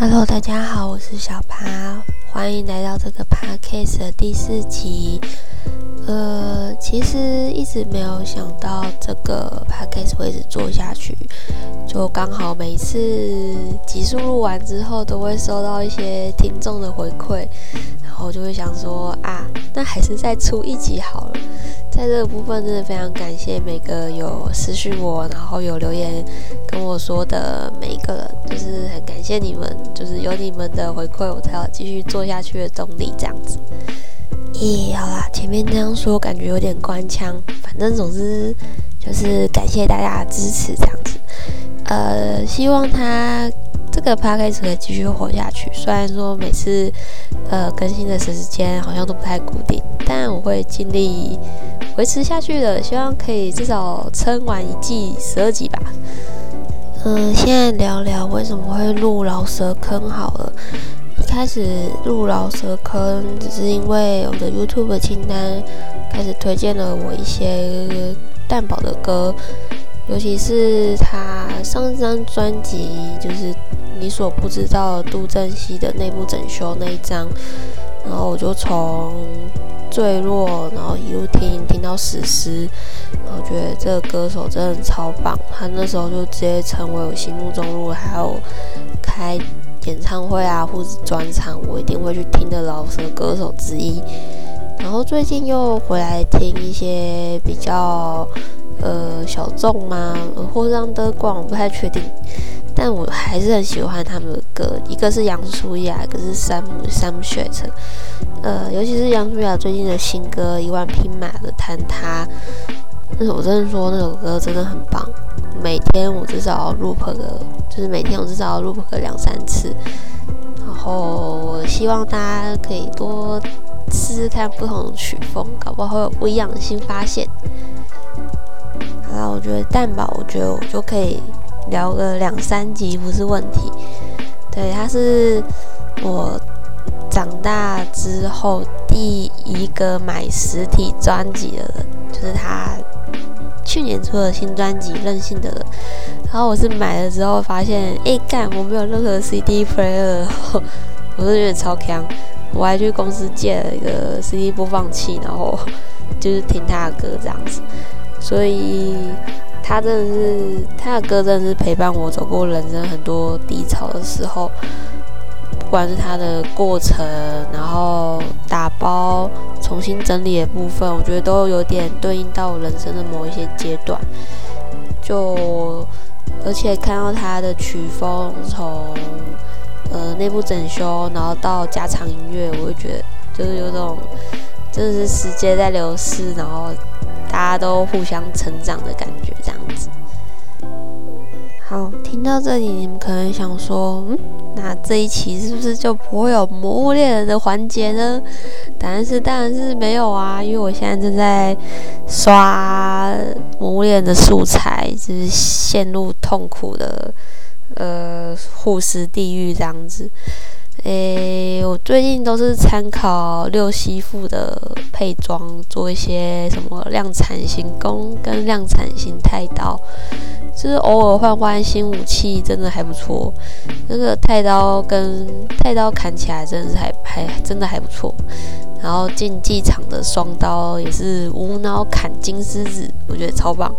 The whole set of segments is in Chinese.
Hello，大家好，我是小趴，欢迎来到这个 Podcast 的第四集。呃，其实一直没有想到这个 Podcast 会一直做下去，就刚好每次集数录完之后，都会收到一些听众的回馈，然后就会想说啊，那还是再出一集好了。在这个部分，真的非常感谢每个有私讯我，然后有留言跟我说的每一个人，就是很感谢你们，就是有你们的回馈，我才有继续做下去的动力，这样子。咦，好啦，前面这样说感觉有点官腔，反正总之就是感谢大家的支持，这样子。呃，希望他这个 podcast 可以继续活下去。虽然说每次呃更新的时间好像都不太固定，但我会尽力维持下去的。希望可以至少撑完一季十二集吧。嗯，现在聊聊为什么会入老蛇坑好了。一开始入老蛇坑，只是因为我的 YouTube 清单开始推荐了我一些蛋宝的歌，尤其是他上张专辑，就是你所不知道杜振熙的内部整修那一张，然后我就从坠落，然后一路听听到史诗，然后觉得这个歌手真的超棒，他那时候就直接成为我心目中，如果还有开。演唱会啊，或者专场，我一定会去听的老舌歌手之一。然后最近又回来听一些比较呃小众嘛，或者让德广，我不太确定。但我还是很喜欢他们的歌，一个是杨舒雅，一个是山姆山姆雪城。呃，尤其是杨舒雅最近的新歌《一万匹马的坍塌》，但是我真的说那首歌真的很棒。每天我至少要 loop 个，就是每天我至少要 loop 个两三次。然后我希望大家可以多试试看不同的曲风，搞不好会有不一样的新发现。好啦，我觉得蛋堡，我觉得我就可以聊个两三集不是问题。对，他是我长大之后第一个买实体专辑的人，就是他。去年出了新专辑《任性的人》，然后我是买了之后发现，哎干，我没有任何 CD player，我是有点超强，我还去公司借了一个 CD 播放器，然后就是听他的歌这样子，所以他真的是他的歌真的是陪伴我走过人生很多低潮的时候。不管是他的过程，然后打包、重新整理的部分，我觉得都有点对应到我人生的某一些阶段。就而且看到他的曲风从呃内部整修，然后到加长音乐，我会觉得就是有种真的是时间在流逝，然后大家都互相成长的感觉，这样子。好，听到这里，你们可能想说，嗯，那这一期是不是就不会有《魔物猎人》的环节呢？答案是，当然是没有啊，因为我现在正在刷《魔物猎人》的素材，就是陷入痛苦的呃护食地狱这样子。诶，我最近都是参考六西富的配装，做一些什么量产型弓跟量产型太刀。就是偶尔换换新武器，真的还不错。那个太刀跟太刀砍起来，真的是还还真的还不错。然后竞技场的双刀也是无脑砍金狮子，我觉得超棒。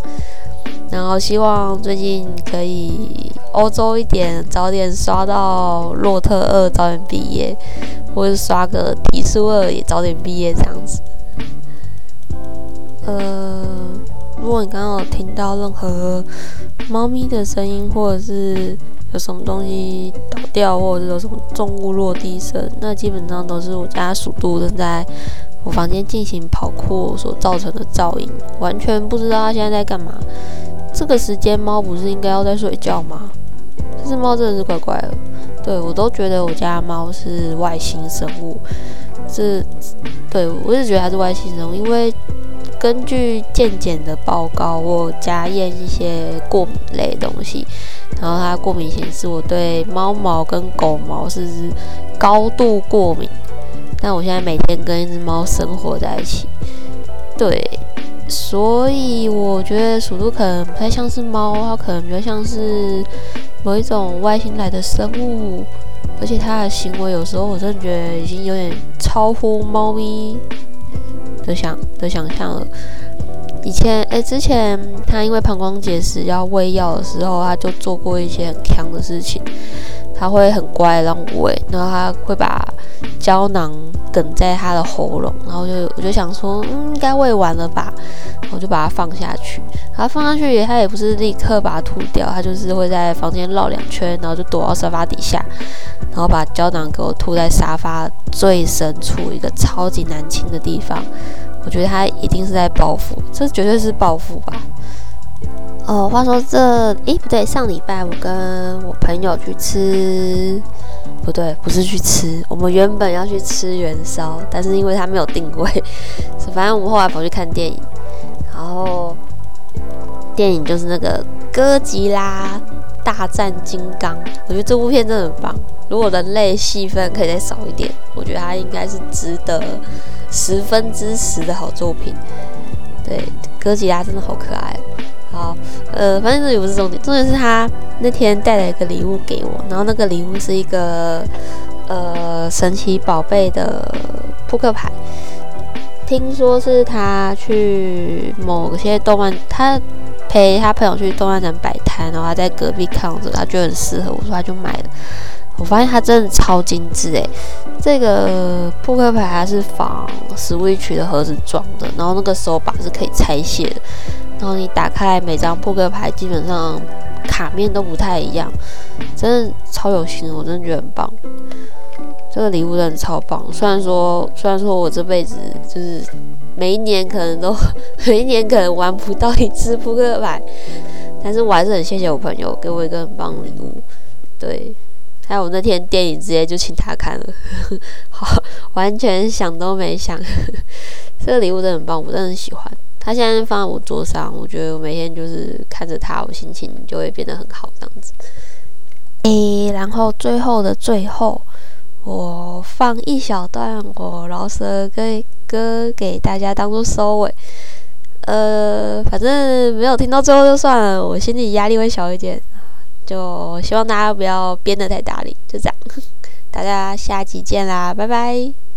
然后希望最近可以欧洲一点，早点刷到洛特二，早点毕业，或者刷个提速二也早点毕业这样子。呃，如果你刚刚有听到任何猫咪的声音，或者是有什么东西倒掉，或者是有什么重物落地声，那基本上都是我家鼠度正在我房间进行跑酷所造成的噪音，完全不知道它现在在干嘛。这个时间猫不是应该要在睡觉吗？这只猫真的是怪怪的，对我都觉得我家猫是外星生物，是，对我一直觉得它是外星生物，因为。根据健检的报告，我加验一些过敏类东西，然后它过敏显示我对猫毛跟狗毛是高度过敏。但我现在每天跟一只猫生活在一起，对，所以我觉得鼠兔可能不太像是猫，它可能比较像是某一种外星来的生物。而且它的行为有时候我真的觉得已经有点超乎猫咪的想的想象了。以前哎，之前他因为膀胱结石要喂药的时候，他就做过一些很强的事情。他会很乖让我喂，然后他会把胶囊梗在他的喉咙，然后就我就想说，嗯，应该喂完了吧，我就把它放下去。然后放下去，他也不是立刻把它吐掉，他就是会在房间绕两圈，然后就躲到沙发底下，然后把胶囊给我吐在沙发最深处一个超级难清的地方。我觉得他一定是在报复，这绝对是报复吧。哦，话说这，诶，不对，上礼拜我跟我朋友去吃，不对，不是去吃，我们原本要去吃元宵，但是因为他没有定位，反正我们后来跑去看电影，然后电影就是那个哥吉拉大战金刚，我觉得这部片真的很棒。如果人类戏份可以再少一点，我觉得它应该是值得十分之十的好作品。对，哥吉拉真的好可爱。呃，反正这也不是重点，重点是他那天带了一个礼物给我，然后那个礼物是一个呃神奇宝贝的扑克牌，听说是他去某些动漫，他陪他朋友去动漫展摆摊，然后他在隔壁看着，他觉得很适合，我说他就买了。我发现它真的超精致诶，这个扑克牌它是仿 Switch 的盒子装的，然后那个手把是可以拆卸的。然后你打开每张扑克牌，基本上卡面都不太一样，真的超有心，我真的觉得很棒。这个礼物真的超棒。虽然说，虽然说我这辈子就是每一年可能都 每一年可能玩不到一次扑克牌，但是我还是很谢谢我朋友给我一个很棒的礼物。对，还有那天电影直接就请他看了，好，完全想都没想。这个礼物真的很棒，我真的很喜欢。他现在放在我桌上，我觉得我每天就是看着他，我心情就会变得很好，这样子。诶，然后最后的最后，我放一小段我饶舌歌歌给大家当做收尾。呃，反正没有听到最后就算了，我心里压力会小一点。就希望大家不要编得太大力，就这样。大家下集见啦，拜拜。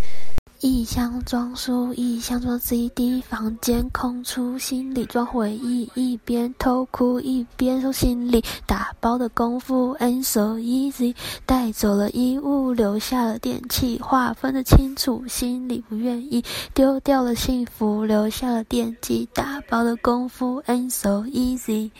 一箱装书，一箱装 CD，房间空出，心里装回忆，一边偷哭一边收行李，打包的功夫 ain't so easy，带走了衣物，留下了电器，划分的清楚，心里不愿意，丢掉了幸福，留下了惦记，打包的功夫 ain't so easy。